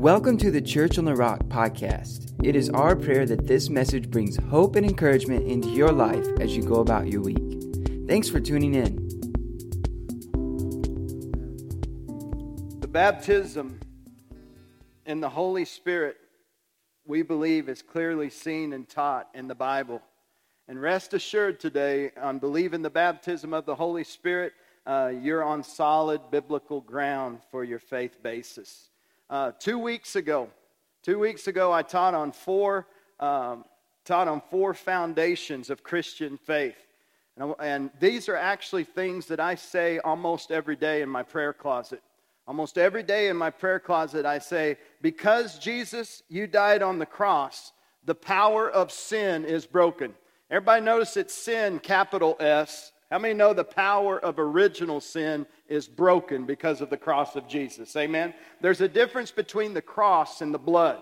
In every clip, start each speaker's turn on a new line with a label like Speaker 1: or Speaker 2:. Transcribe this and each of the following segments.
Speaker 1: Welcome to the Church on the Rock podcast. It is our prayer that this message brings hope and encouragement into your life as you go about your week. Thanks for tuning in.
Speaker 2: The baptism in the Holy Spirit, we believe, is clearly seen and taught in the Bible. And rest assured today, on believing the baptism of the Holy Spirit, uh, you're on solid biblical ground for your faith basis. Uh, two weeks ago, two weeks ago, I taught on four, um, taught on four foundations of Christian faith. And, and these are actually things that I say almost every day in my prayer closet. Almost every day in my prayer closet, I say, Because Jesus, you died on the cross, the power of sin is broken. Everybody notice it's sin, capital S, how many know the power of original sin is broken because of the cross of Jesus? Amen. There's a difference between the cross and the blood.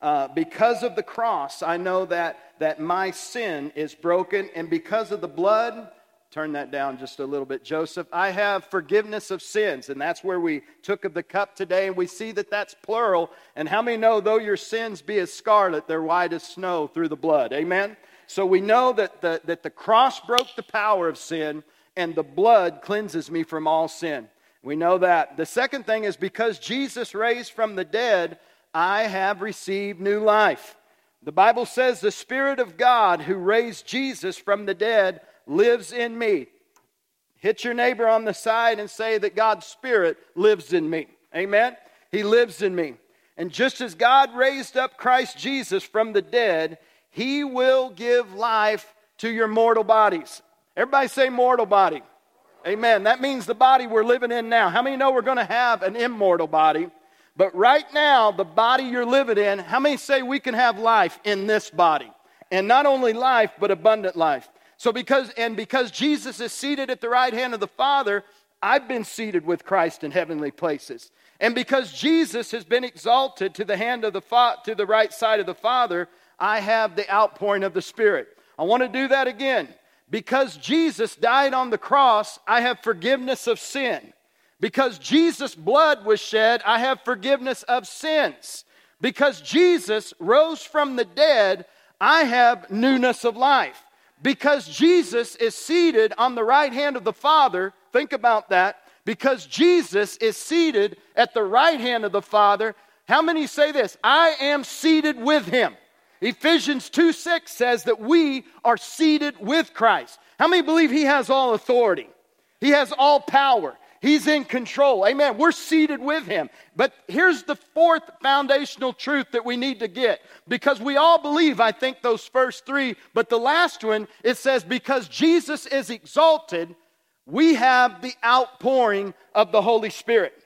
Speaker 2: Uh, because of the cross, I know that, that my sin is broken, and because of the blood, turn that down just a little bit, Joseph. I have forgiveness of sins, and that's where we took of the cup today, and we see that that's plural. And how many know, though your sins be as scarlet, they're white as snow through the blood? Amen. So we know that the, that the cross broke the power of sin and the blood cleanses me from all sin. We know that. The second thing is because Jesus raised from the dead, I have received new life. The Bible says the Spirit of God who raised Jesus from the dead lives in me. Hit your neighbor on the side and say that God's Spirit lives in me. Amen? He lives in me. And just as God raised up Christ Jesus from the dead, he will give life to your mortal bodies. Everybody say mortal body. Amen. That means the body we're living in now. How many know we're going to have an immortal body? But right now, the body you're living in, how many say we can have life in this body? And not only life, but abundant life. So because and because Jesus is seated at the right hand of the Father, I've been seated with Christ in heavenly places. And because Jesus has been exalted to the hand of the fa- to the right side of the Father, I have the outpouring of the Spirit. I want to do that again. Because Jesus died on the cross, I have forgiveness of sin. Because Jesus' blood was shed, I have forgiveness of sins. Because Jesus rose from the dead, I have newness of life. Because Jesus is seated on the right hand of the Father, think about that. Because Jesus is seated at the right hand of the Father, how many say this? I am seated with him. Ephesians 2 6 says that we are seated with Christ. How many believe He has all authority? He has all power. He's in control. Amen. We're seated with Him. But here's the fourth foundational truth that we need to get because we all believe, I think, those first three. But the last one, it says, because Jesus is exalted, we have the outpouring of the Holy Spirit.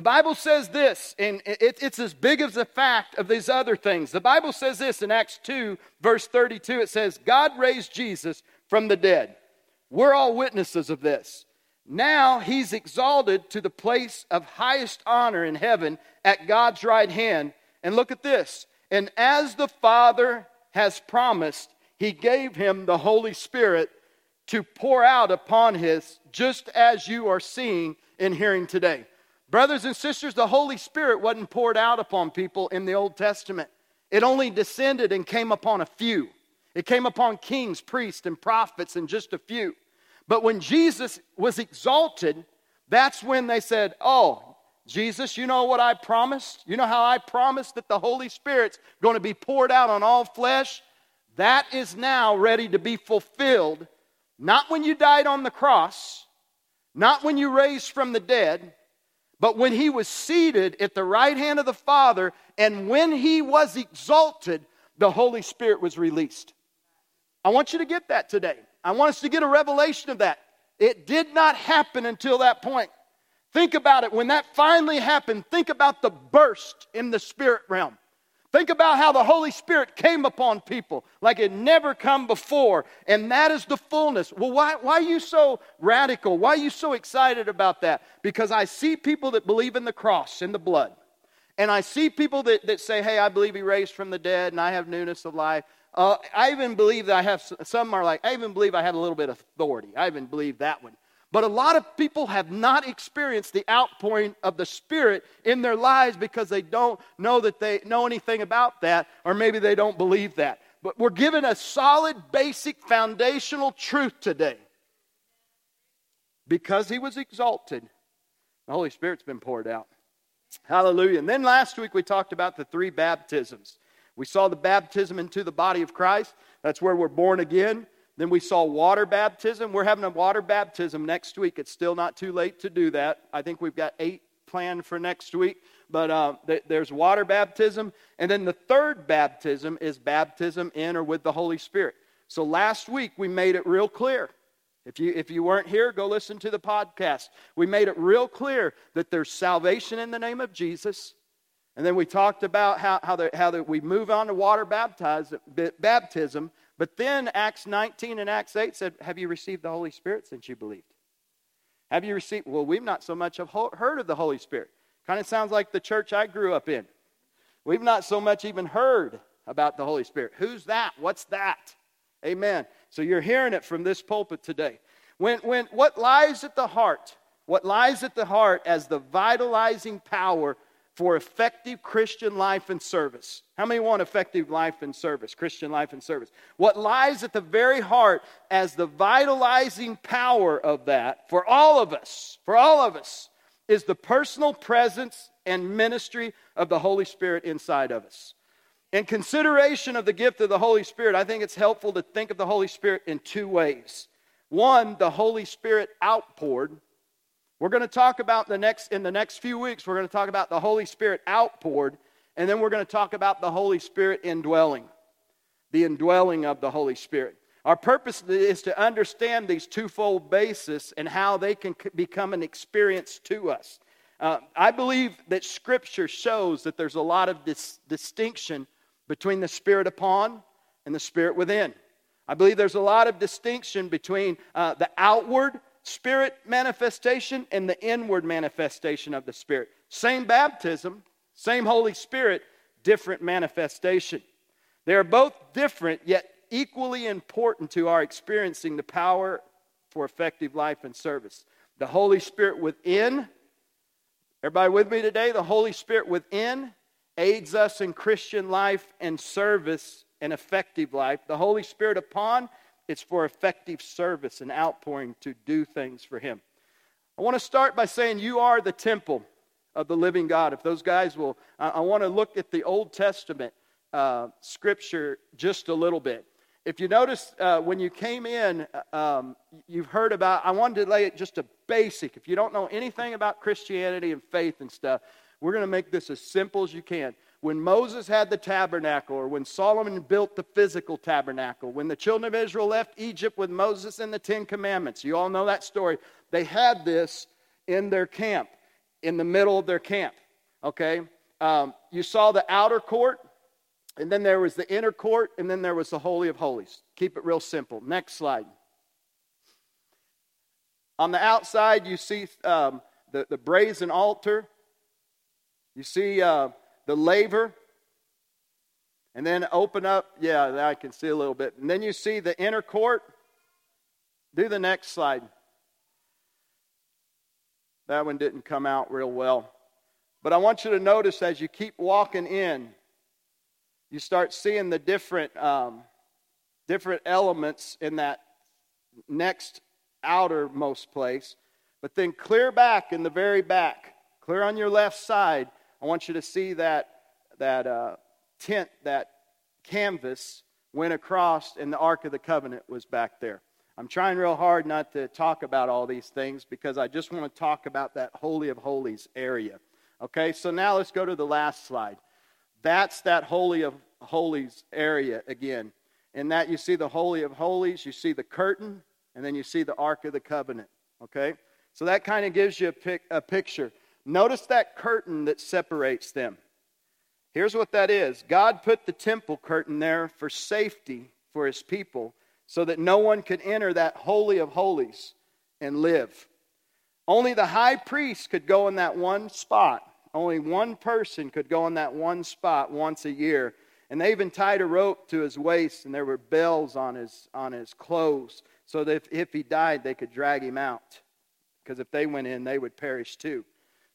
Speaker 2: The Bible says this, and it's as big as the fact of these other things. The Bible says this in Acts 2, verse 32. It says, God raised Jesus from the dead. We're all witnesses of this. Now he's exalted to the place of highest honor in heaven at God's right hand. And look at this. And as the Father has promised, he gave him the Holy Spirit to pour out upon his, just as you are seeing and hearing today. Brothers and sisters, the Holy Spirit wasn't poured out upon people in the Old Testament. It only descended and came upon a few. It came upon kings, priests, and prophets, and just a few. But when Jesus was exalted, that's when they said, Oh, Jesus, you know what I promised? You know how I promised that the Holy Spirit's going to be poured out on all flesh? That is now ready to be fulfilled. Not when you died on the cross, not when you raised from the dead, but when he was seated at the right hand of the Father, and when he was exalted, the Holy Spirit was released. I want you to get that today. I want us to get a revelation of that. It did not happen until that point. Think about it. When that finally happened, think about the burst in the spirit realm. Think about how the Holy Spirit came upon people like it never come before, and that is the fullness. Well, why, why are you so radical? Why are you so excited about that? Because I see people that believe in the cross, in the blood, and I see people that, that say, Hey, I believe He raised from the dead, and I have newness of life. Uh, I even believe that I have, some are like, I even believe I have a little bit of authority. I even believe that one. But a lot of people have not experienced the outpouring of the Spirit in their lives because they don't know that they know anything about that, or maybe they don't believe that. But we're given a solid, basic, foundational truth today. Because he was exalted, the Holy Spirit's been poured out. Hallelujah. And then last week we talked about the three baptisms. We saw the baptism into the body of Christ. That's where we're born again. Then we saw water baptism. We're having a water baptism next week. It's still not too late to do that. I think we've got eight planned for next week. But uh, th- there's water baptism. And then the third baptism is baptism in or with the Holy Spirit. So last week we made it real clear. If you, if you weren't here, go listen to the podcast. We made it real clear that there's salvation in the name of Jesus. And then we talked about how, how, the, how the, we move on to water baptize, baptism. But then Acts 19 and Acts 8 said, Have you received the Holy Spirit since you believed? Have you received? Well, we've not so much have heard of the Holy Spirit. Kind of sounds like the church I grew up in. We've not so much even heard about the Holy Spirit. Who's that? What's that? Amen. So you're hearing it from this pulpit today. When, when what lies at the heart, what lies at the heart as the vitalizing power for effective Christian life and service. How many want effective life and service, Christian life and service? What lies at the very heart as the vitalizing power of that for all of us, for all of us, is the personal presence and ministry of the Holy Spirit inside of us. In consideration of the gift of the Holy Spirit, I think it's helpful to think of the Holy Spirit in two ways. One, the Holy Spirit outpoured, we're going to talk about the next in the next few weeks we're going to talk about the Holy Spirit outpoured and then we're going to talk about the Holy Spirit indwelling. The indwelling of the Holy Spirit. Our purpose is to understand these twofold basis and how they can become an experience to us. Uh, I believe that Scripture shows that there's a lot of dis- distinction between the Spirit upon and the Spirit within. I believe there's a lot of distinction between uh, the outward Spirit manifestation and the inward manifestation of the Spirit. Same baptism, same Holy Spirit, different manifestation. They are both different, yet equally important to our experiencing the power for effective life and service. The Holy Spirit within, everybody with me today? The Holy Spirit within aids us in Christian life and service and effective life. The Holy Spirit upon it's for effective service and outpouring to do things for Him. I want to start by saying you are the temple of the living God. If those guys will, I, I want to look at the Old Testament uh, scripture just a little bit. If you notice, uh, when you came in, uh, um, you've heard about, I wanted to lay it just a basic. If you don't know anything about Christianity and faith and stuff, we're going to make this as simple as you can when Moses had the tabernacle, or when Solomon built the physical tabernacle, when the children of Israel left Egypt with Moses and the Ten Commandments, you all know that story. They had this in their camp, in the middle of their camp. Okay? Um, you saw the outer court, and then there was the inner court, and then there was the Holy of Holies. Keep it real simple. Next slide. On the outside, you see um, the, the brazen altar. You see uh, the laver, and then open up. Yeah, I can see a little bit. And then you see the inner court. Do the next slide. That one didn't come out real well. But I want you to notice as you keep walking in, you start seeing the different, um, different elements in that next outermost place. But then clear back in the very back, clear on your left side, I want you to see that, that uh, tent, that canvas went across, and the Ark of the Covenant was back there. I'm trying real hard not to talk about all these things because I just want to talk about that Holy of Holies area. Okay, so now let's go to the last slide. That's that Holy of Holies area again. In that you see the Holy of Holies, you see the curtain, and then you see the Ark of the Covenant. Okay? So that kind of gives you a, pic, a picture. Notice that curtain that separates them. Here's what that is God put the temple curtain there for safety for his people so that no one could enter that Holy of Holies and live. Only the high priest could go in that one spot. Only one person could go in that one spot once a year. And they even tied a rope to his waist, and there were bells on his, on his clothes so that if, if he died, they could drag him out. because if they went in, they would perish too.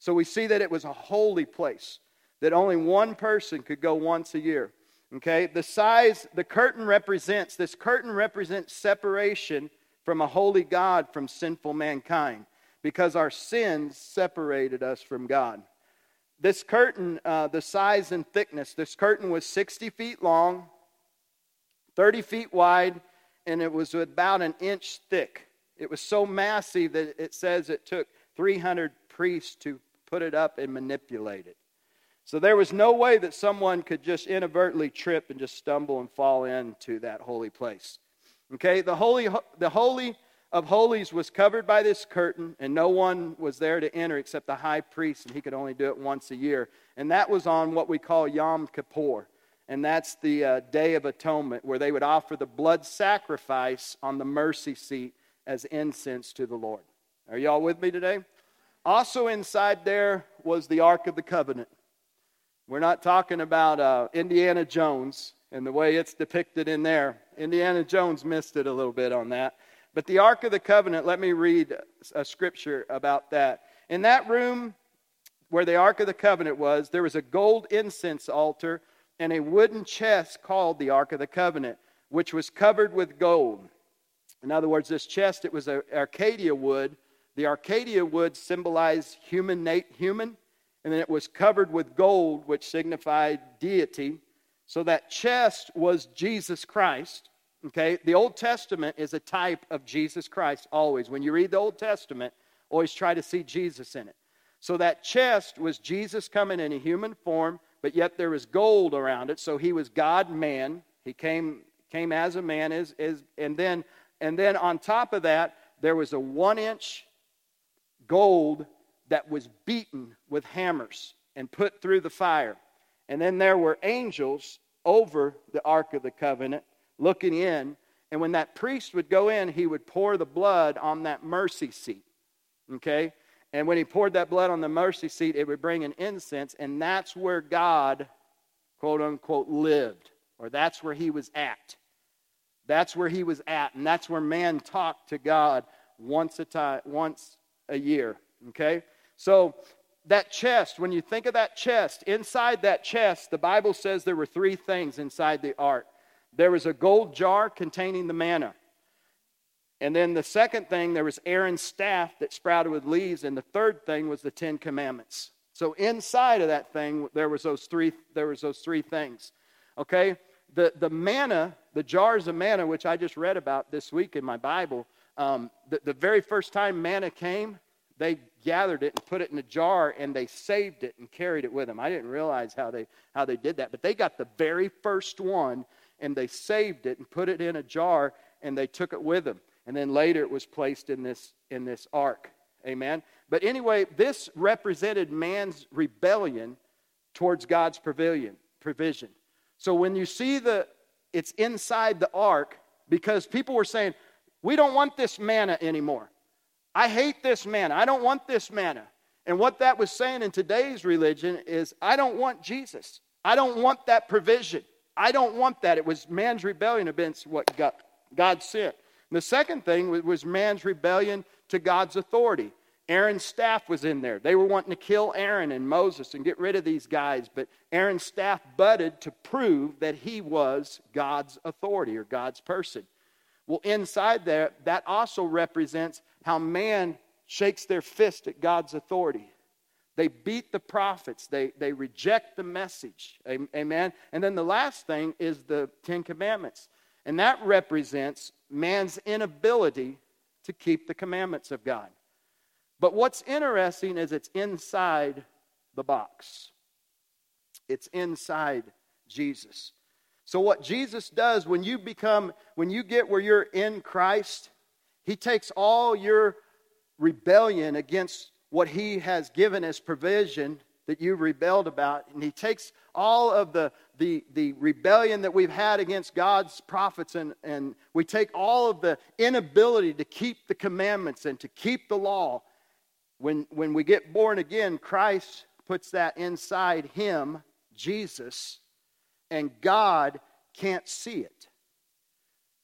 Speaker 2: So we see that it was a holy place, that only one person could go once a year. Okay, the size, the curtain represents, this curtain represents separation from a holy God from sinful mankind because our sins separated us from God. This curtain, uh, the size and thickness, this curtain was 60 feet long, 30 feet wide, and it was about an inch thick. It was so massive that it says it took 300 priests to put it up and manipulate it. So there was no way that someone could just inadvertently trip and just stumble and fall into that holy place. Okay, the holy, the holy of holies was covered by this curtain, and no one was there to enter except the high priest, and he could only do it once a year. And that was on what we call Yom Kippur, and that's the uh, Day of Atonement, where they would offer the blood sacrifice on the mercy seat as incense to the Lord. Are y'all with me today? Also, inside there was the Ark of the Covenant. We're not talking about uh, Indiana Jones and the way it's depicted in there. Indiana Jones missed it a little bit on that. But the Ark of the Covenant, let me read a scripture about that. In that room where the Ark of the Covenant was, there was a gold incense altar and a wooden chest called the Ark of the Covenant, which was covered with gold. In other words, this chest, it was a Acacia wood. The Acacia wood symbolized human, human, and then it was covered with gold, which signified deity. So that chest was Jesus Christ. Okay, the Old Testament is a type of Jesus Christ always. When you read the Old Testament, always try to see Jesus in it. So that chest was Jesus coming in a human form, but yet there was gold around it. So he was God man. He came came as a man, is, is, and then and then on top of that, there was a one inch gold that was beaten with hammers and put through the fire. And then there were angels over the Ark of the Covenant looking in. And when that priest would go in, he would pour the blood on that mercy seat. Okay? And when he poured that blood on the mercy seat, it would bring an incense, and that's where God, quote unquote, lived, or that's where he was at. That's where he was at, and that's where man talked to God once a time, once a year. Okay? So that chest, when you think of that chest, inside that chest, the Bible says there were three things inside the ark. There was a gold jar containing the manna. And then the second thing, there was Aaron's staff that sprouted with leaves. And the third thing was the Ten Commandments. So inside of that thing, there was those three, there was those three things. Okay? The, the manna, the jars of manna, which I just read about this week in my Bible, um, the, the very first time manna came, they gathered it and put it in a jar and they saved it and carried it with them. I didn't realize how they, how they did that, but they got the very first one and they saved it and put it in a jar and they took it with them. And then later it was placed in this, in this ark. Amen. But anyway, this represented man's rebellion towards God's provision. So when you see the it's inside the ark, because people were saying, We don't want this manna anymore. I hate this manna. I don't want this manna. And what that was saying in today's religion is, I don't want Jesus. I don't want that provision. I don't want that. It was man's rebellion against what God, God sent. And the second thing was man's rebellion to God's authority. Aaron's staff was in there. They were wanting to kill Aaron and Moses and get rid of these guys, but Aaron's staff budded to prove that he was God's authority or God's person. Well, inside there, that also represents how man shakes their fist at God's authority. They beat the prophets. They, they reject the message. Amen. And then the last thing is the Ten Commandments. And that represents man's inability to keep the commandments of God. But what's interesting is it's inside the box, it's inside Jesus. So, what Jesus does when you become, when you get where you're in Christ, He takes all your rebellion against what he has given as provision that you rebelled about. And he takes all of the, the, the rebellion that we've had against God's prophets, and, and we take all of the inability to keep the commandments and to keep the law. When, when we get born again, Christ puts that inside him, Jesus, and God can't see it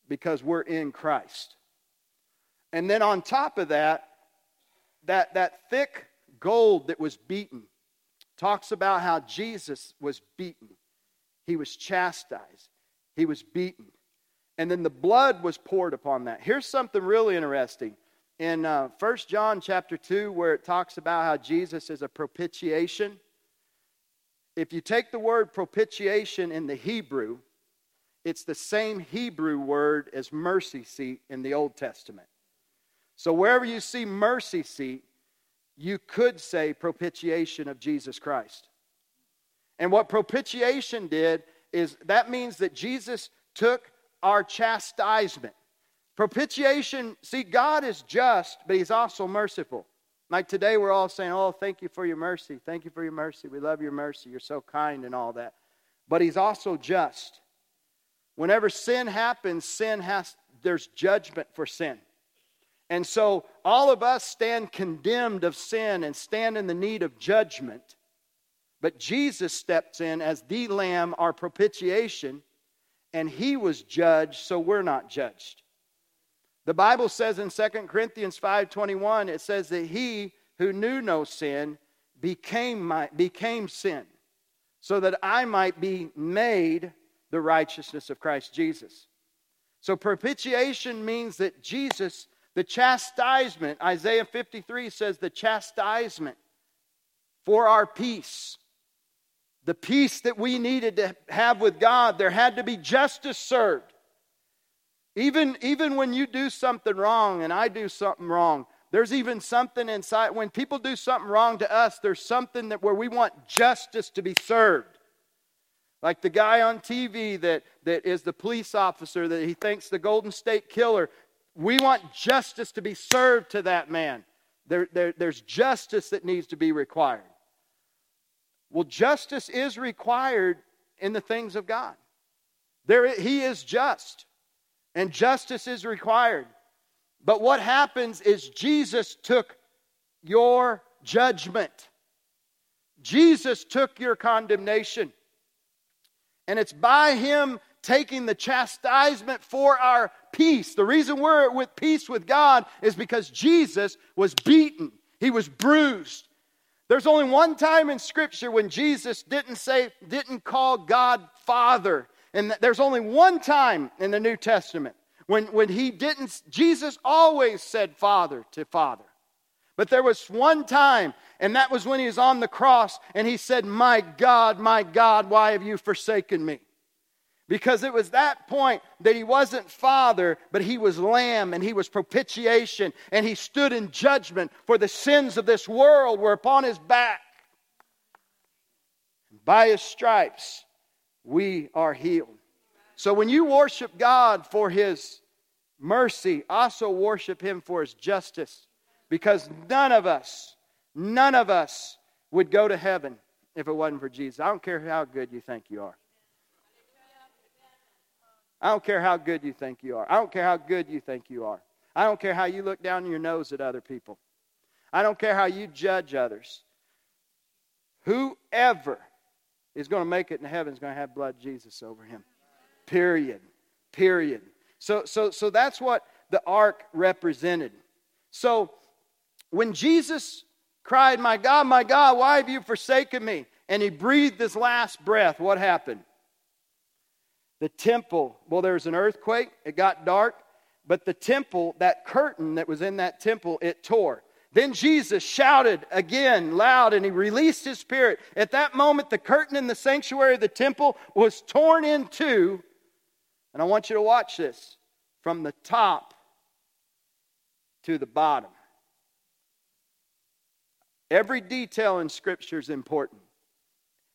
Speaker 2: because we're in Christ. And then on top of that, that, that thick gold that was beaten talks about how Jesus was beaten. He was chastised. He was beaten. And then the blood was poured upon that. Here's something really interesting. In uh, 1 John chapter 2, where it talks about how Jesus is a propitiation, if you take the word propitiation in the Hebrew, it's the same Hebrew word as mercy seat in the Old Testament. So wherever you see mercy seat, you could say propitiation of Jesus Christ. And what propitiation did is that means that Jesus took our chastisement. Propitiation, see, God is just, but He's also merciful. Like today, we're all saying, Oh, thank you for your mercy. Thank you for your mercy. We love your mercy. You're so kind and all that. But He's also just. Whenever sin happens, sin has, there's judgment for sin. And so all of us stand condemned of sin and stand in the need of judgment. But Jesus steps in as the Lamb, our propitiation, and he was judged, so we're not judged. The Bible says in 2 Corinthians 5:21, it says that he who knew no sin became, my, became sin, so that I might be made the righteousness of Christ Jesus. So propitiation means that Jesus the chastisement, Isaiah 53 says, the chastisement for our peace, the peace that we needed to have with God, there had to be justice served. Even, even when you do something wrong and I do something wrong, there's even something inside. When people do something wrong to us, there's something that where we want justice to be served. Like the guy on TV that, that is the police officer that he thinks the Golden State Killer. We want justice to be served to that man. There, there, there's justice that needs to be required. Well, justice is required in the things of God. There, he is just, and justice is required. But what happens is Jesus took your judgment. Jesus took your condemnation. And it's by him taking the chastisement for our peace. The reason we're with peace with God is because Jesus was beaten, he was bruised. There's only one time in Scripture when Jesus didn't say, didn't call God Father. And there's only one time in the New Testament when, when he didn't, Jesus always said Father to Father. But there was one time, and that was when he was on the cross, and he said, My God, my God, why have you forsaken me? Because it was that point that he wasn't father, but he was lamb and he was propitiation and he stood in judgment for the sins of this world were upon his back. By his stripes, we are healed. So when you worship God for his mercy, also worship him for his justice. Because none of us, none of us would go to heaven if it wasn't for Jesus. I don't care how good you think you are. I don't care how good you think you are. I don't care how good you think you are. I don't care how you look down your nose at other people. I don't care how you judge others. Whoever is going to make it in heaven is going to have blood Jesus over him. Period. Period. So, so, so that's what the ark represented. So when Jesus cried, My God, my God, why have you forsaken me? And he breathed his last breath, what happened? the temple, well, there was an earthquake, it got dark, but the temple, that curtain that was in that temple, it tore. Then Jesus shouted again loud and he released his spirit. At that moment, the curtain in the sanctuary of the temple was torn in two. And I want you to watch this from the top to the bottom. Every detail in Scripture is important.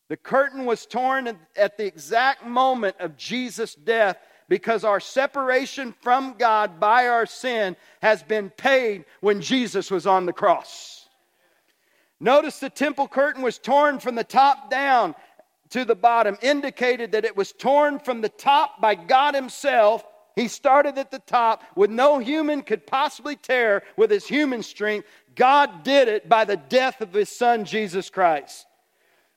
Speaker 2: The curtain was torn at the exact moment of Jesus' death because our separation from God by our sin has been paid when Jesus was on the cross. Notice the temple curtain was torn from the top down to the bottom, indicated that it was torn from the top by God Himself. He started at the top with no human could possibly tear with his human strength. God did it by the death of His Son, Jesus Christ.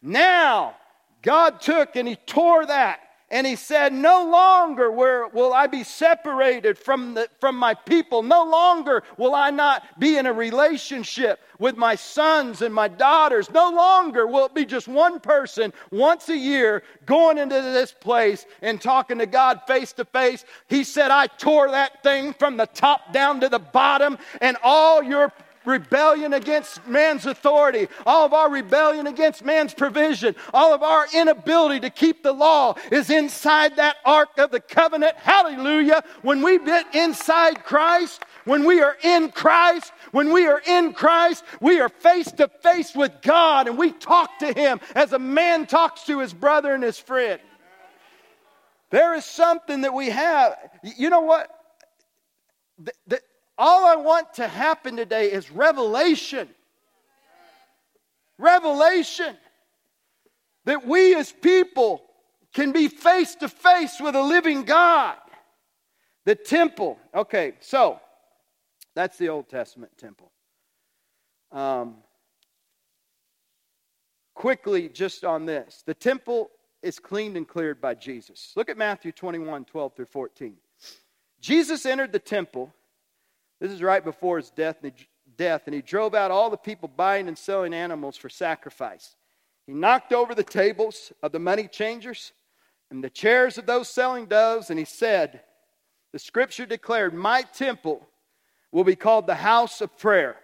Speaker 2: Now, God took and He tore that And he said, No longer will I be separated from, the, from my people. No longer will I not be in a relationship with my sons and my daughters. No longer will it be just one person once a year going into this place and talking to God face to face. He said, I tore that thing from the top down to the bottom, and all your rebellion against man's authority, all of our rebellion against man's provision, all of our inability to keep the law is inside that ark of the covenant. Hallelujah. When we get inside Christ, when we are in Christ, when we are in Christ, we are face to face with God and we talk to Him as a man talks to his brother and his friend. There is something that we have. You know what? The, the, all I want to happen today is revelation. Revelation. That we as people can be face to face with a living God. The temple. Okay, so that's the Old Testament temple. Um, quickly, just on this the temple is cleaned and cleared by Jesus. Look at Matthew 21 12 through 14. Jesus entered the temple this is right before his death and, he, death, and he drove out all the people buying and selling animals for sacrifice. He knocked over the tables of the money changers and the chairs of those selling doves, and he said, The scripture declared, My temple will be called the house of prayer,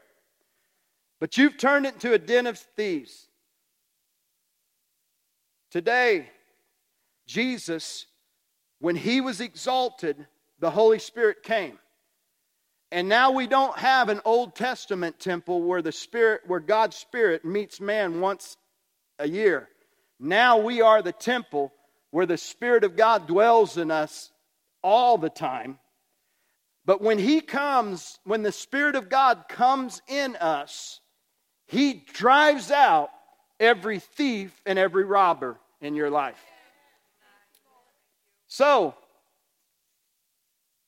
Speaker 2: but you've turned it into a den of thieves. Today, Jesus, when he was exalted, the Holy Spirit came. And now we don't have an Old Testament temple where the Spirit, where God's Spirit meets man once a year. Now we are the temple where the Spirit of God dwells in us all the time. But when He comes, when the Spirit of God comes in us, He drives out every thief and every robber in your life. So,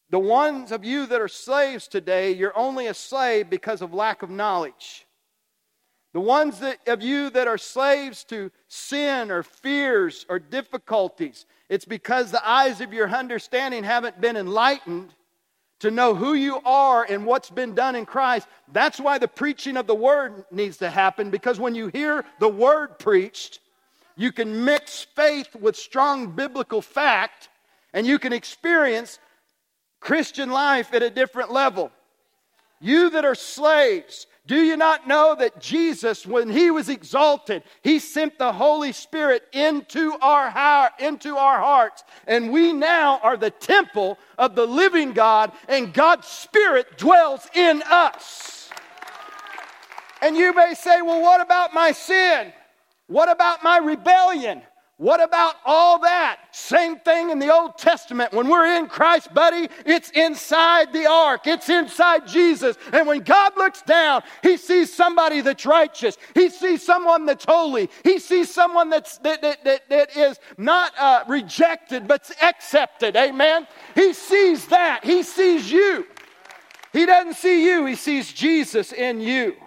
Speaker 2: the ones of you that are slaves today, you're only a slave because of lack of knowledge. The ones that, of you that are slaves to sin or fears or difficulties, it's because the eyes of your understanding haven't been enlightened to know who you are and what's been done in Christ. That's why the preaching of the word needs to happen because when you hear the word preached, you can mix faith with strong biblical fact and you can experience Christian life at a different level. You that are slaves, do you not know that Jesus, when he was exalted, he sent the Holy Spirit into our heart, into our hearts, and we now are the temple of the living God, and God's Spirit dwells in us. And you may say, well, what about my sin? What about my rebellion? What about all that? Same thing in the Old Testament. When we're in Christ, buddy, it's inside the ark, it's inside Jesus. And when God looks down, He sees somebody that's righteous, He sees someone that's holy, He sees someone that's, that, that, that, that is not uh, rejected but accepted. Amen? He sees that. He sees you. He doesn't see you, He sees Jesus in you.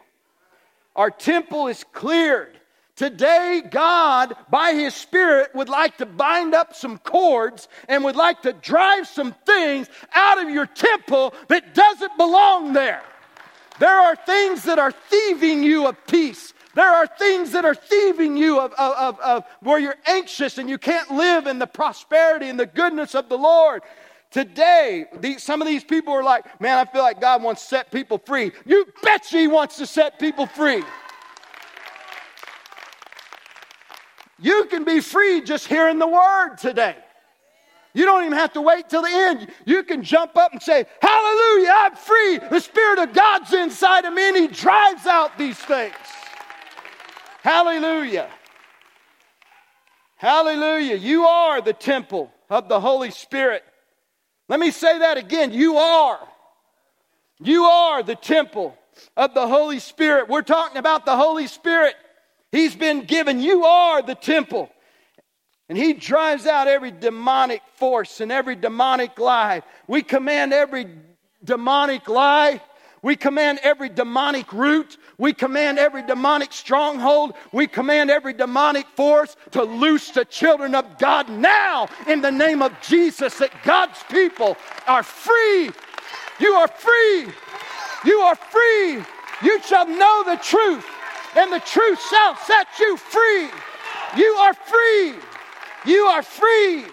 Speaker 2: Our temple is cleared. Today, God, by His Spirit, would like to bind up some cords and would like to drive some things out of your temple that doesn't belong there. There are things that are thieving you of peace. There are things that are thieving you of, of, of, of where you're anxious and you can't live in the prosperity and the goodness of the Lord. Today, these, some of these people are like, man, I feel like God wants to set people free. You bet He wants to set people free. You can be free just hearing the word today. You don't even have to wait till the end. You can jump up and say, Hallelujah, I'm free. The Spirit of God's inside of me and He drives out these things. Hallelujah. Hallelujah. You are the temple of the Holy Spirit. Let me say that again. You are. You are the temple of the Holy Spirit. We're talking about the Holy Spirit. He's been given, you are the temple. And he drives out every demonic force and every demonic lie. We command every demonic lie. We command every demonic root. We command every demonic stronghold. We command every demonic force to loose the children of God now in the name of Jesus that God's people are free. You are free. You are free. You shall know the truth, and the truth shall set you free. You are free. You are free.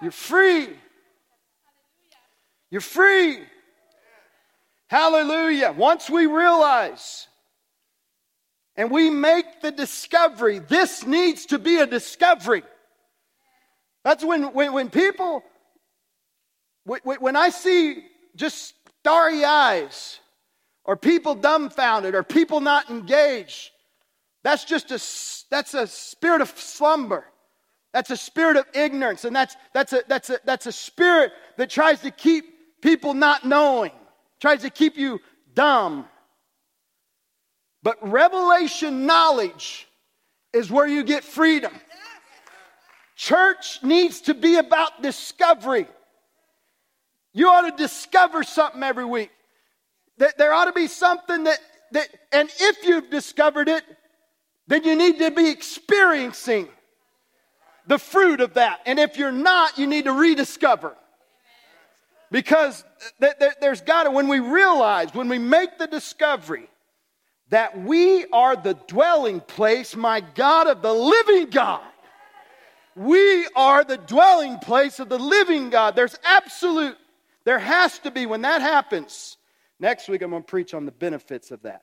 Speaker 2: You're free. You're free. Hallelujah. Once we realize and we make the discovery, this needs to be a discovery. That's when, when, when people, when, when I see just starry eyes, or people dumbfounded, or people not engaged, that's just a, that's a spirit of slumber. That's a spirit of ignorance, and that's, that's, a, that's, a, that's a spirit that tries to keep people not knowing, tries to keep you dumb. But revelation knowledge is where you get freedom. Church needs to be about discovery. You ought to discover something every week. There ought to be something that, that, and if you've discovered it, then you need to be experiencing the fruit of that. And if you're not, you need to rediscover. Because th- th- there's got to, when we realize, when we make the discovery that we are the dwelling place, my God, of the living God. We are the dwelling place of the living God. There's absolute, there has to be, when that happens, next week I'm going to preach on the benefits of that.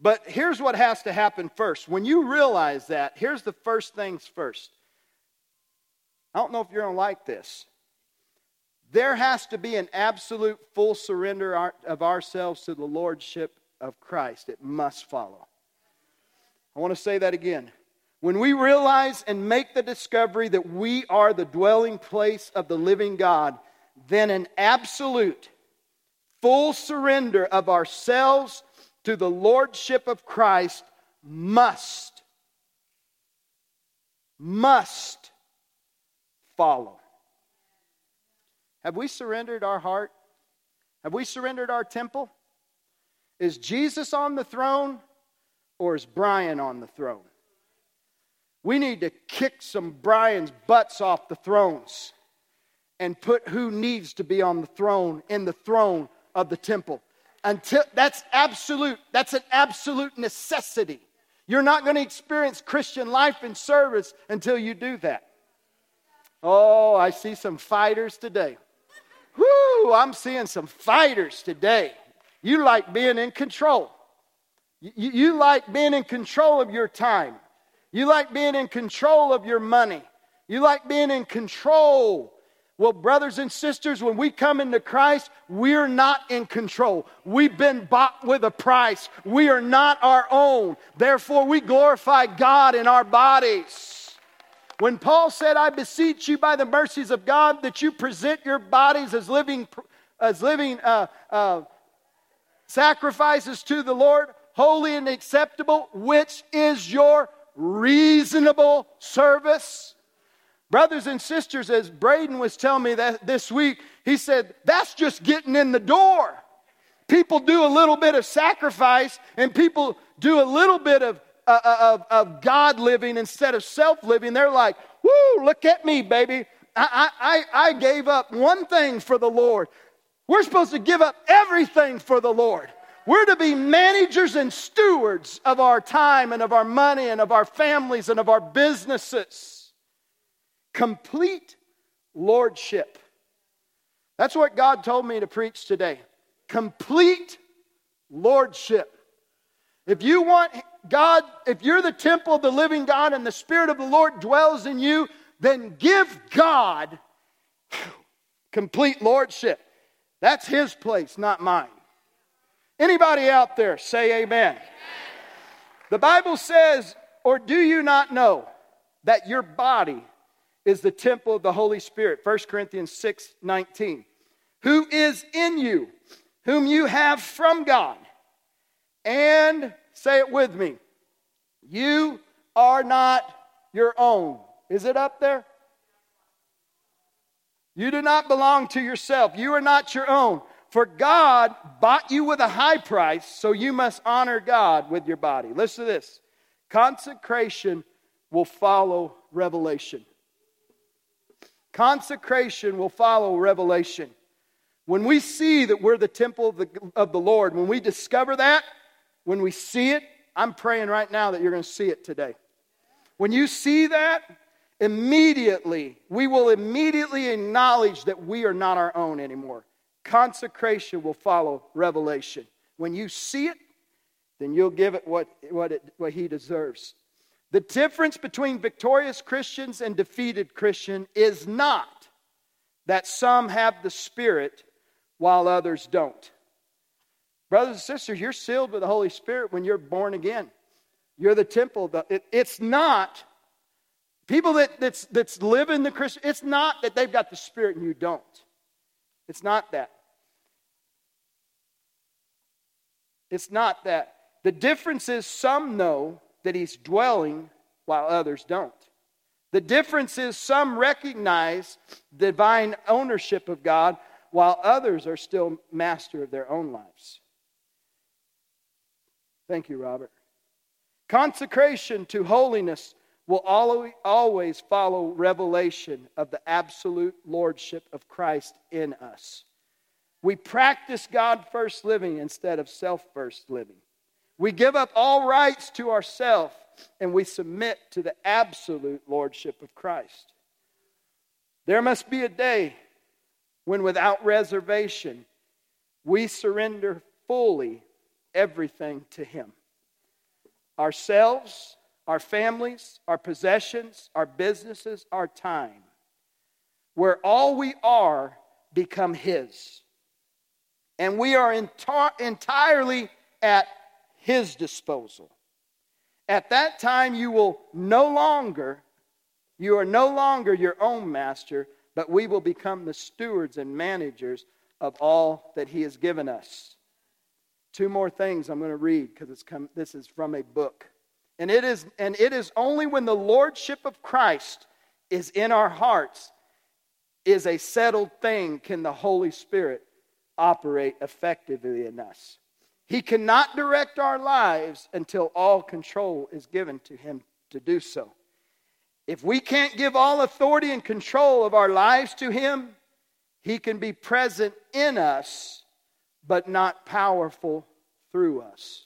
Speaker 2: But here's what has to happen first. When you realize that, here's the first things first. I don't know if you're going to like this. There has to be an absolute full surrender of ourselves to the Lordship of Christ. It must follow. I want to say that again. When we realize and make the discovery that we are the dwelling place of the living God, then an absolute, full surrender of ourselves to the Lordship of Christ must, must follow. Have we surrendered our heart? Have we surrendered our temple? Is Jesus on the throne or is Brian on the throne? We need to kick some Brian's butts off the thrones and put who needs to be on the throne in the throne of the temple. Until that's absolute, that's an absolute necessity. You're not going to experience Christian life and service until you do that. Oh, I see some fighters today. Whoo, I'm seeing some fighters today. You like being in control. You, you like being in control of your time. You like being in control of your money. You like being in control. Well, brothers and sisters, when we come into Christ, we're not in control. We've been bought with a price. We are not our own. Therefore, we glorify God in our bodies. When Paul said, I beseech you by the mercies of God that you present your bodies as living, as living uh, uh, sacrifices to the Lord, holy and acceptable, which is your reasonable service. Brothers and sisters, as Braden was telling me that this week, he said, that's just getting in the door. People do a little bit of sacrifice and people do a little bit of uh, uh, of, of God living instead of self living, they're like, whoo, look at me, baby. I, I, I gave up one thing for the Lord. We're supposed to give up everything for the Lord. We're to be managers and stewards of our time and of our money and of our families and of our businesses. Complete lordship. That's what God told me to preach today. Complete lordship. If you want God, if you're the temple of the living God and the Spirit of the Lord dwells in you, then give God complete lordship. That's his place, not mine. Anybody out there say amen. amen. The Bible says, or do you not know that your body is the temple of the Holy Spirit? 1 Corinthians 6 19. Who is in you, whom you have from God, and Say it with me. You are not your own. Is it up there? You do not belong to yourself. You are not your own. For God bought you with a high price, so you must honor God with your body. Listen to this consecration will follow revelation. Consecration will follow revelation. When we see that we're the temple of the, of the Lord, when we discover that, when we see it, I'm praying right now that you're going to see it today. When you see that, immediately, we will immediately acknowledge that we are not our own anymore. Consecration will follow revelation. When you see it, then you'll give it what, what, it, what he deserves. The difference between victorious Christians and defeated Christian is not that some have the Spirit while others don't. Brothers and sisters, you're sealed with the Holy Spirit when you're born again. You're the temple. it's not people that that's, that's living the Christian. It's not that they've got the Spirit and you don't. It's not that. It's not that. The difference is some know that He's dwelling while others don't. The difference is some recognize divine ownership of God while others are still master of their own lives. Thank you, Robert. Consecration to holiness will always follow revelation of the absolute lordship of Christ in us. We practice God first living instead of self first living. We give up all rights to ourselves and we submit to the absolute lordship of Christ. There must be a day when, without reservation, we surrender fully everything to Him ourselves, our families, our possessions, our businesses, our time, where all we are become His. And we are enti- entirely at His disposal. At that time, you will no longer, you are no longer your own master, but we will become the stewards and managers of all that He has given us. Two more things I'm going to read because it's come, this is from a book. And it, is, and it is only when the lordship of Christ is in our hearts, is a settled thing, can the Holy Spirit operate effectively in us. He cannot direct our lives until all control is given to Him to do so. If we can't give all authority and control of our lives to Him, He can be present in us, but not powerful through us.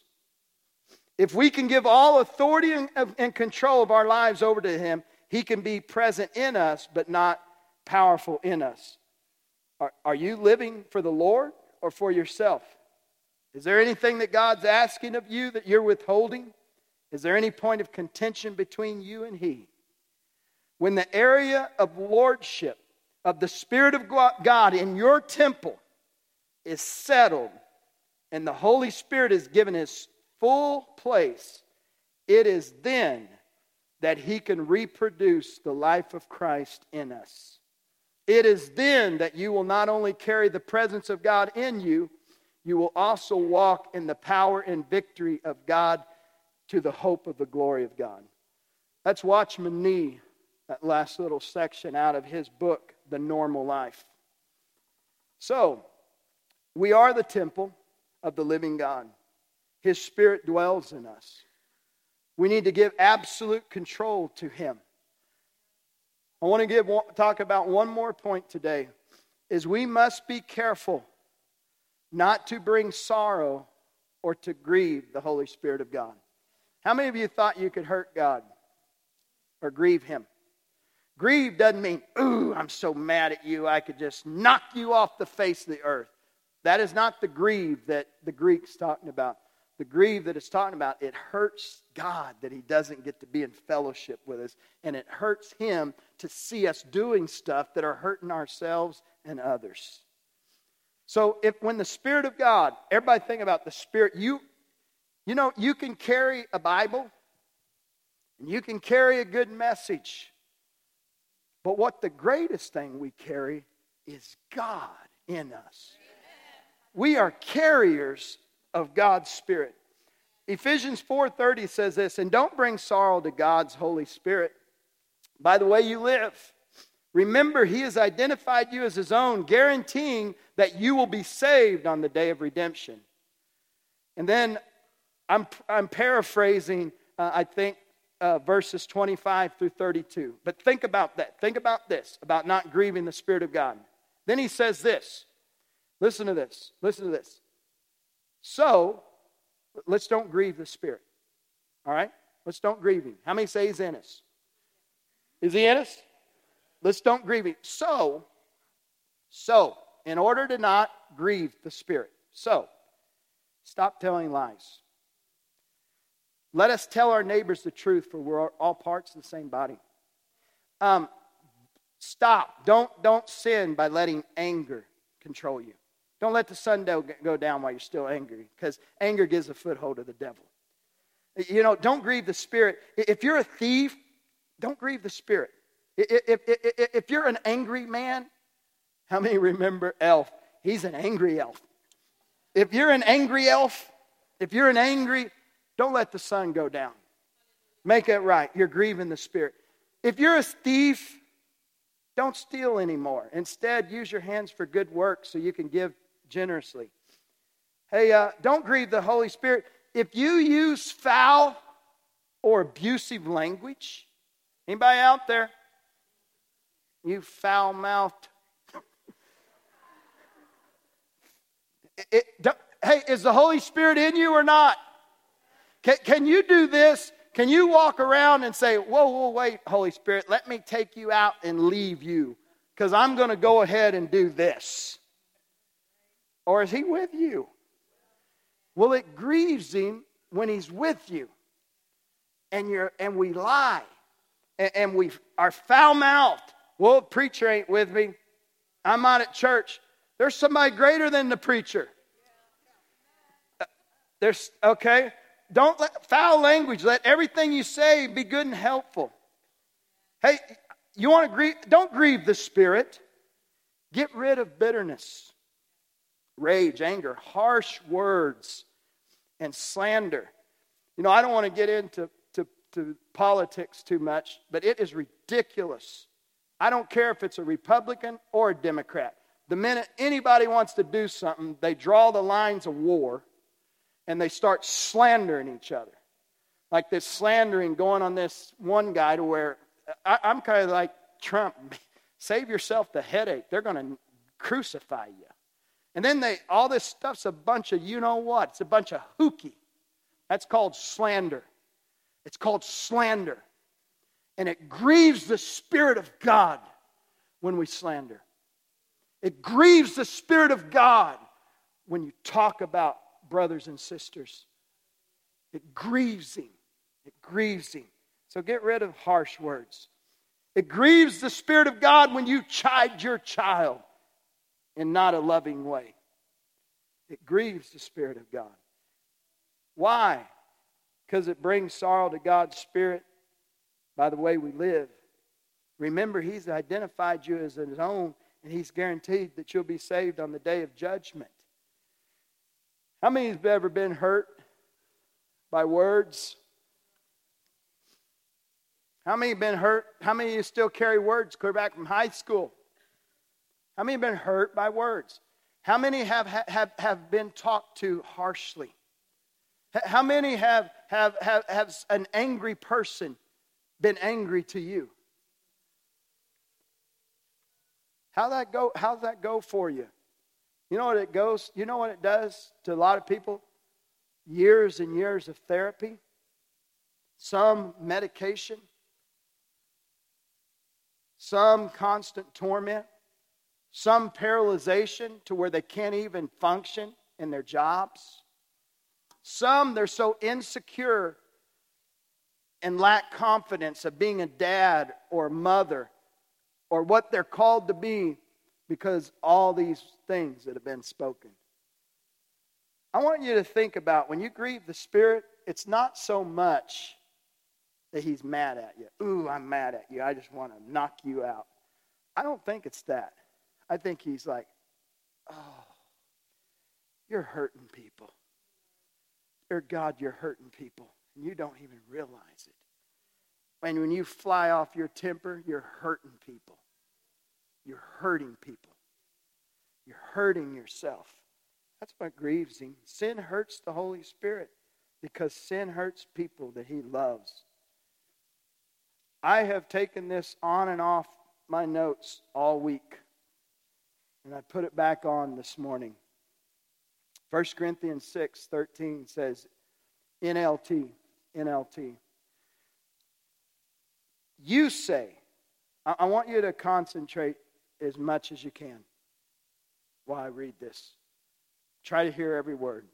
Speaker 2: If we can give all authority and, control of our lives over to Him, He can be present in us, but not powerful in us. Are, are you living for the Lord or for yourself? Is there anything that God's asking of you that you're withholding? Is there any point of contention between you and He? when the area of lordship of the Spirit of God in your temple is settled and the Holy Spirit is given his full place, it is then that he can reproduce the life of Christ in us. It is then that you will not only carry the presence of God in you, you will also walk in the power and victory of God to the hope of the glory of God. That's Watchman Nee that last little section out of his book, The Normal Life. So, we are the temple of the living God. His Spirit dwells in us. We need to give absolute control to Him. I want to give, talk about one more point today is we must be careful not to bring sorrow or to grieve the Holy Spirit of God. How many of you thought you could hurt God or grieve Him? Grieve doesn't mean, ooh, I'm so mad at you, I could just knock you off the face of the earth. That is not the grieve that the Greek's talking about. The grieve that it's talking about, it hurts God that He doesn't get to be in fellowship with us. And it hurts Him to see us doing stuff that are hurting ourselves and others. So if when the Spirit of God, everybody think about the Spirit, you you know, you can carry a Bible and you can carry a good message. But what the greatest thing we carry is God in us. We are carriers of God's Spirit. Ephesians 4:30 says this, and don't bring sorrow to God's Holy Spirit by the way you live. Remember, he has identified you as his own, guaranteeing that you will be saved on the day of redemption. And then I'm, I'm paraphrasing, uh, I think, uh, verses 25 through 32. But think about that. Think about this, about not grieving the Spirit of God. Then he says this. Listen to this. Listen to this. So, let's don't grieve the Spirit. All right? Let's don't grieve him. How many say he's in us? Is he in us? Let's don't grieve. So, so, in order to not grieve the Spirit, so, stop telling lies. Let us tell our neighbors the truth, for we're all parts of the same body. Um, stop. Don't, don't sin by letting anger control you. Don't let the sun go down while you're still angry, because anger gives a foothold to the devil. You know, don't grieve the Spirit. If you're a thief, don't grieve the Spirit. If, if, if you're an angry man, how many remember Elf? He's an angry elf. If you're an angry elf, if you're an angry, don't let the sun go down. Make it right. You're grieving the Spirit. If you're a thief, don't steal anymore. Instead, use your hands for good work so you can give generously. Hey, uh, don't grieve the Holy Spirit. If you use foul or abusive language, anybody out there? You foul mouthed. hey, is the Holy Spirit in you or not? Can, can you do this? Can you walk around and say, Whoa, whoa, wait, Holy Spirit, let me take you out and leave you because I'm going to go ahead and do this? Or is He with you? Well, it grieves Him when He's with you and, you're, and we lie and, and we are foul mouthed. Well, preacher ain't with me. I'm not at church. There's somebody greater than the preacher. Uh, there's, okay? Don't let foul language, let everything you say be good and helpful. Hey, you want to grieve? Don't grieve the Spirit. Get rid of bitterness, rage, anger, harsh words, and slander. You know, I don't want to get into to, to politics too much, but it is ridiculous. I don't care if it's a Republican or a Democrat. The minute anybody wants to do something, they draw the lines of war and they start slandering each other. Like this slandering going on this one guy to where I, am kind of like Trump. Save yourself the headache. They're going to crucify you. And then they all this stuff's a bunch of you know what? It's a bunch of hooky. That's called slander. It's called slander. And it grieves the Spirit of God when we slander. It grieves the Spirit of God when you talk about brothers and sisters. It grieves him. It grieves him. So get rid of harsh words. It grieves the Spirit of God when you chide your child in not a loving way. It grieves the Spirit of God. Why? Because it brings sorrow to God's Spirit by the way we live. Remember, He's identified you as His own, and He's guaranteed that you'll be saved on the day of judgment. How many have ever been hurt by words? How many have been hurt? How many of you still carry words clear back from high school? How many have been hurt by words? How many have, have, have been talked to harshly? How many have, have, have, have an angry person been angry to you? How that go, how's that go for you? You know what it goes, you know what it does to a lot of people? Years and years of therapy, some medication, some constant torment, some paralyzation to where they can't even function in their jobs. Some they're so insecure and lack confidence of being a dad or a mother or what they're called to be because all these things that have been spoken. I want you to think about when you grieve the Spirit, it's not so much that He's mad at you. Ooh, I'm mad at you. I just want to knock you out. I don't think it's that. I think He's like, oh, you're hurting people. Dear God, you're hurting people, and you don't even realize it. And when you fly off your temper, you're hurting people. You're hurting people. You're hurting yourself. That's what grieves him. Sin hurts the Holy Spirit because sin hurts people that he loves. I have taken this on and off my notes all week, and I put it back on this morning. 1 Corinthians 6 13 says, NLT, NLT. You say, I, want you to concentrate as much as you can while I read this. Try to hear every word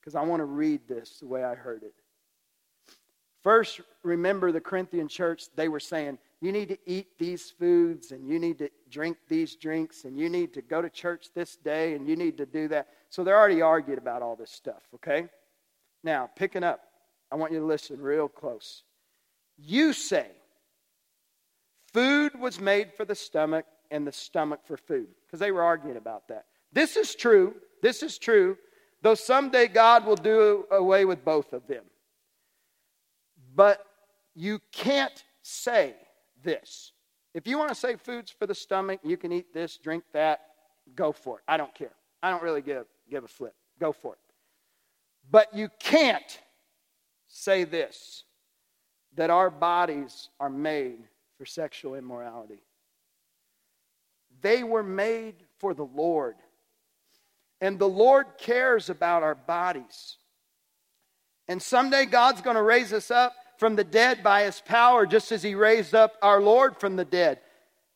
Speaker 2: because I want to read this the way I heard it. First, remember the Corinthian church, they were saying, you need to eat these foods and you need to drink these drinks and you need to go to church this day and you need to do that. So they're already argued about all this stuff, okay? Now, picking up, I want you to listen real close. You say, food was made for the stomach and the stomach for food, because they were arguing about that. This is true. This is true, though someday God will do away with both of them. But you can't say this. If you want to say food's for the stomach, you can eat this, drink that, go for it. I don't care. I don't really give, give a flip. Go for it. But you can't say this that our bodies are made for sexual immorality. They were made for the Lord. And the Lord cares about our bodies. And someday God's going to raise us up from the dead by his power, just as he raised up our Lord from the dead.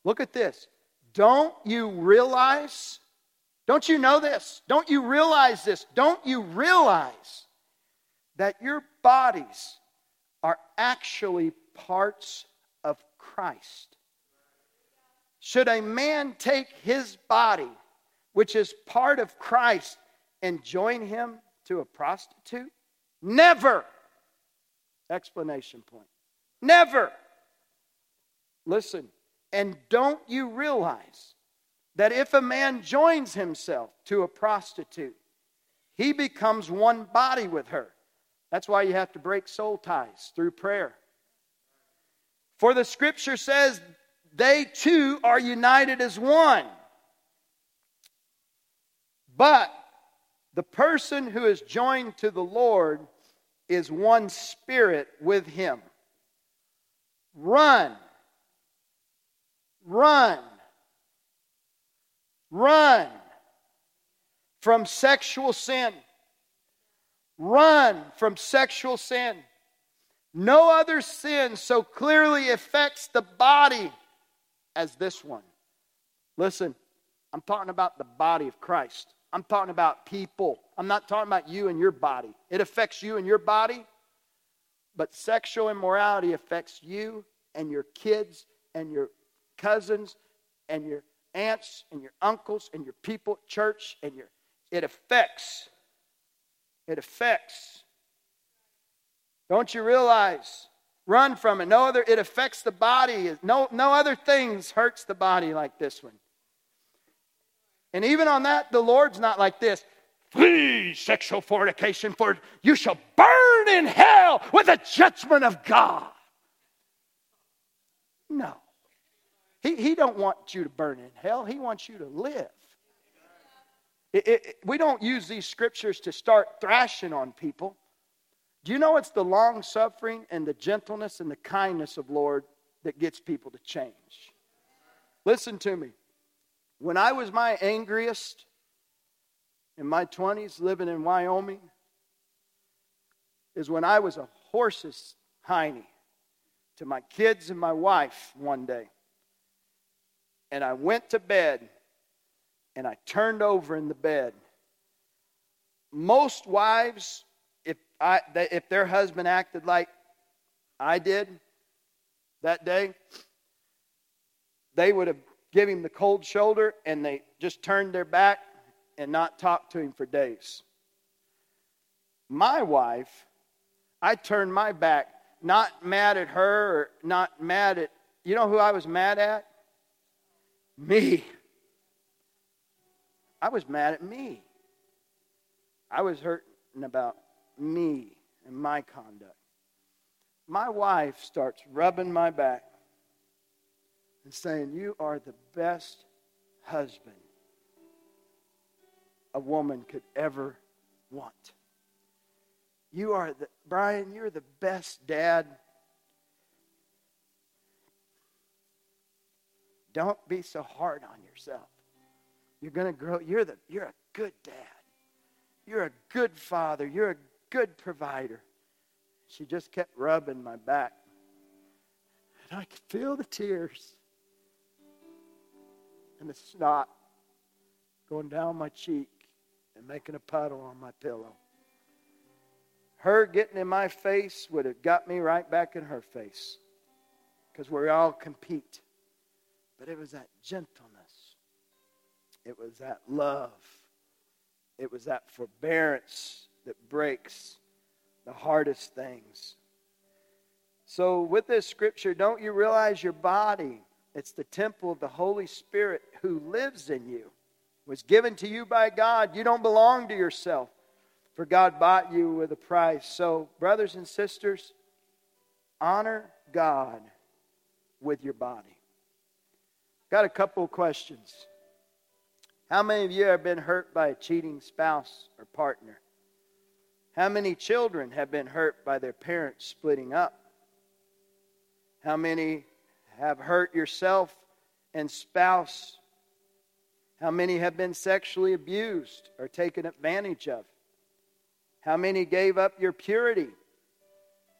Speaker 2: Look at this. Don't you realize? Don't you know this? Don't you realize this? Don't you realize that your bodies are actually parts of Christ? Should a man take his body, which is part of Christ, and join him to a prostitute? Never. Explanation point. Never. Listen, and don't you realize that if a man joins himself to a prostitute, he becomes one body with her. That's why you have to break soul ties through prayer. For the scripture says they too are united as one. But the person who is joined to the Lord is one spirit with him. Run. Run. Run from sexual sin. Run from sexual sin. No other sin so clearly affects the body as this one. Listen, I'm talking about the body of Christ. I'm talking about people. I'm not talking about you and your body. It affects you and your body, but sexual immorality affects you and your kids and your cousins and your aunts and your uncles and your people at church and your it affects it affects don't you realize run from it no other it affects the body no no other things hurts the body like this one and even on that, the Lord's not like this. Flee sexual fornication, for you shall burn in hell with the judgment of God. No. He, he don't want you to burn in hell. He wants you to live. It, it, we don't use these scriptures to start thrashing on people. Do you know it's the long suffering and the gentleness and the kindness of Lord that gets people to change? Listen to me. When I was my angriest in my 20s, living in Wyoming, is when I was a horse's hiney to my kids and my wife one day. And I went to bed and I turned over in the bed. Most wives, if, I, if their husband acted like I did that day, they would have given him the cold shoulder and they just turned their back and not talk to him for days. My wife, I turned my back, not mad at her or not mad at, you know who I was mad at? Me. I was mad at me. I was hurting about me and my conduct. My wife starts rubbing my back and saying, You are the best husband a woman could ever want. You are the, Brian, you're the best dad. Don't be so hard on yourself. You're going to grow. You're, the, you're a good dad. You're a good father. You're a good provider. She just kept rubbing my back. And I could feel the tears and the snot going down my cheek and making a puddle on my pillow. Her getting in my face would have got me right back in her face because we all compete. But it was that gentleness, it was that love, it was that forbearance that breaks the hardest things. So, with this scripture, don't you realize your body? It's the temple of the Holy Spirit who lives in you, was given to you by God. You don't belong to yourself, for God bought you with a price. So, brothers and sisters, honor God with your body. Got a couple questions. How many of you have been hurt by a cheating spouse or partner? How many children have been hurt by their parents splitting up? How many have hurt yourself and spouse? How many have been sexually abused or taken advantage of? How many gave up your purity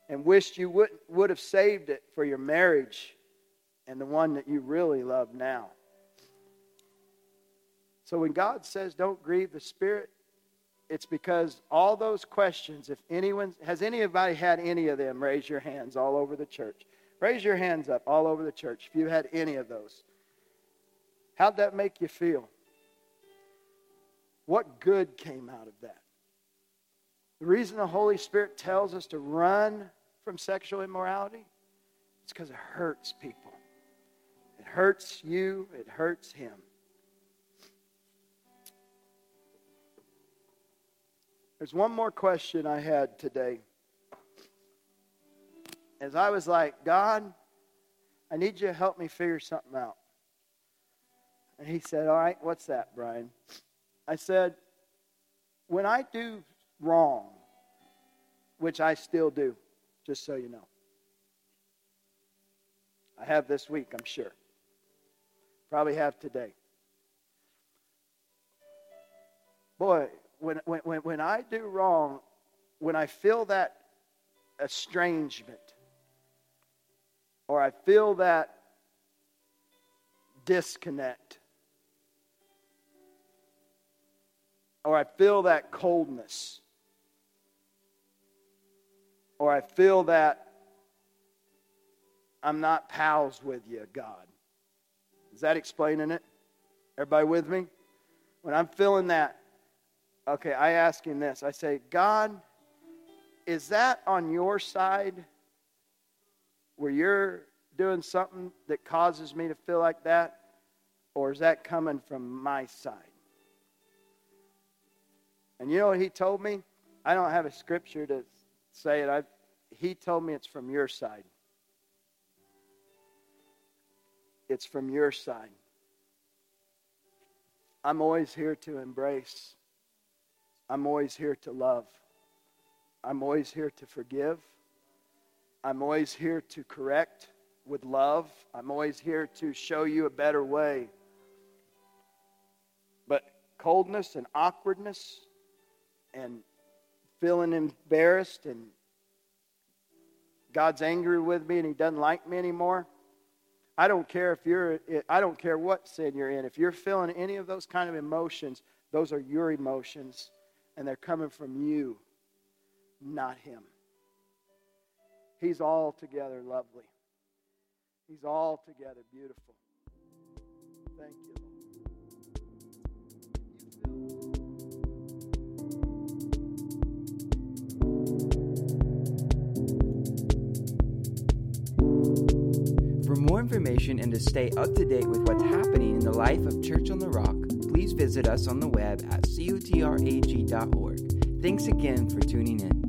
Speaker 2: and wished you would, would have saved it for your marriage and the one that you really love now? So when God says don't grieve the Spirit, it's because all those questions, if anyone has anybody had any of them, raise your hands all over the church. Raise your hands up all over the church if you had any of those. How'd that make you feel? What good came out of that? The reason the Holy Spirit tells us to run from sexual immorality is because it hurts people. It hurts you, it hurts him. There's one more question I had today. As I was like, God, I need you to help me figure something out. And he said, All right, what's that, Brian? I said, When I do wrong, which I still do, just so you know, I have this week, I'm sure. Probably have today. Boy, when, when, when I do wrong, when I feel that estrangement, or I feel that disconnect, or I feel that coldness, or I feel that I'm not pals with you, God. Is that explaining it? Everybody with me? When I'm feeling that, okay, I ask him this. I say, God, is that on your side where you're doing something that causes me to feel like that? Or is that coming from my side? And you know what he told me? I don't have a scripture to say it. i he told me it's from your side. It's from your side. I'm always here to embrace I'm always here to love. I'm always here to forgive. I'm always here to correct with love. I'm always here to show you a better way. But coldness and awkwardness and feeling embarrassed and God's angry with me and he doesn't like me anymore. I don't care if you're I don't care what sin you're in. If you're feeling any of those kind of emotions, those are your emotions and they're coming from you, not him. He's altogether lovely. He's altogether beautiful. Thank you,
Speaker 1: For more information and to stay up to date with what's happening in the life of Church on the Rock, please visit us on the web at cutrag.org. Thanks again for tuning in.